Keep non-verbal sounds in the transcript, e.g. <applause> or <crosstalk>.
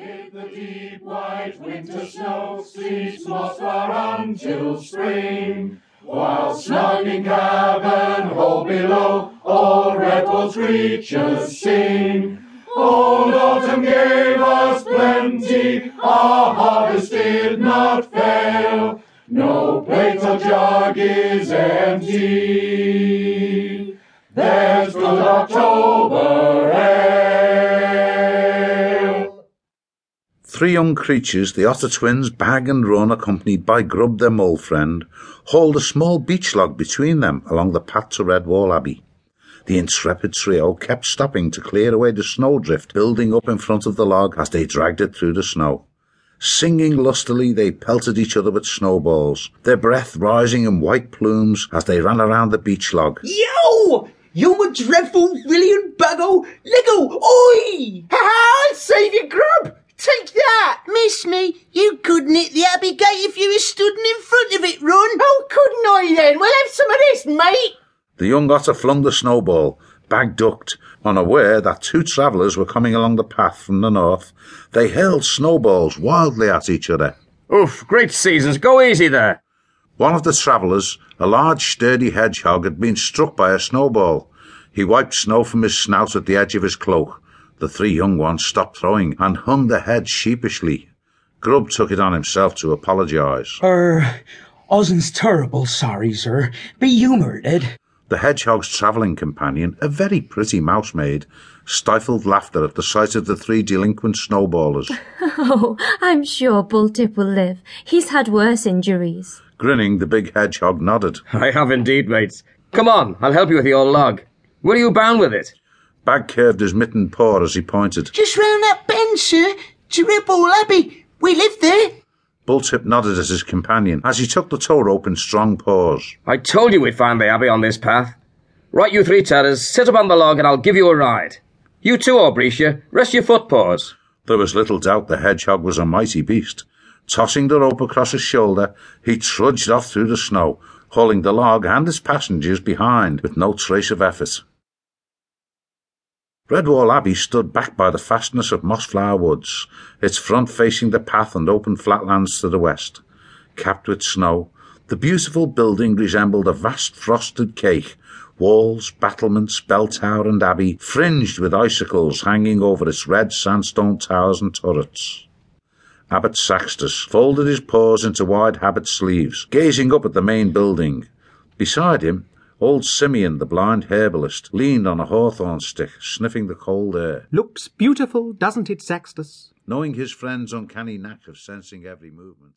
Amid the deep white winter snow sleeps far until spring. While snug in cabin hole below, all Redwall's creatures sing. Old autumn gave us plenty, our harvest did not fail. No plate or jug is empty. There's good October Three young creatures, the otter twins, Bag and Run, accompanied by Grub, their mole friend, hauled a small beech log between them along the path to Redwall Abbey. The intrepid trio kept stopping to clear away the snowdrift building up in front of the log as they dragged it through the snow. Singing lustily, they pelted each other with snowballs, their breath rising in white plumes as they ran around the beech log. Yo! You a dreadful villain buggo! Lego! Oi! Ha ha! Save you, Grub! Take that! Miss me, you couldn't hit the Abbey Gate if you was stood in front of it, Run. Oh, couldn't I then? We'll have some of this, mate! The young otter flung the snowball. Bag ducked. Unaware that two travellers were coming along the path from the north, they hurled snowballs wildly at each other. Oof, great seasons. Go easy there. One of the travellers, a large sturdy hedgehog, had been struck by a snowball. He wiped snow from his snout at the edge of his cloak. The three young ones stopped throwing and hung their heads sheepishly. Grub took it on himself to apologise. Er, Ozen's terrible sorry, sir. Be humoured, Ed. The hedgehog's travelling companion, a very pretty mousemaid, stifled laughter at the sight of the three delinquent snowballers. <laughs> Oh, I'm sure Bulltip will live. He's had worse injuries. Grinning, the big hedgehog nodded. I have indeed, mates. Come on, I'll help you with your log. Where are you bound with it? Bag curved his mittened paw as he pointed. Just round that bend, sir, to Redwall Abbey. We live there. Bulltip nodded at his companion as he took the tow rope in strong paws. I told you we'd find the Abbey on this path. Right, you three terrors, sit up on the log and I'll give you a ride. You too, Aubretia, rest your foot paws. There was little doubt the hedgehog was a mighty beast. Tossing the rope across his shoulder, he trudged off through the snow, hauling the log and its passengers behind with no trace of effort. Redwall Abbey stood back by the fastness of Mossflower Woods, its front facing the path and open flatlands to the west. Capped with snow, the beautiful building resembled a vast frosted cake, walls, battlements, bell tower and abbey fringed with icicles hanging over its red sandstone towers and turrets. Abbot Saxtus folded his paws into wide habit sleeves, gazing up at the main building. Beside him, old Simeon, the blind herbalist, leaned on a hawthorn stick, sniffing the cold air. Looks beautiful, doesn't it, Saxtus? Knowing his friend's uncanny knack of sensing every movement,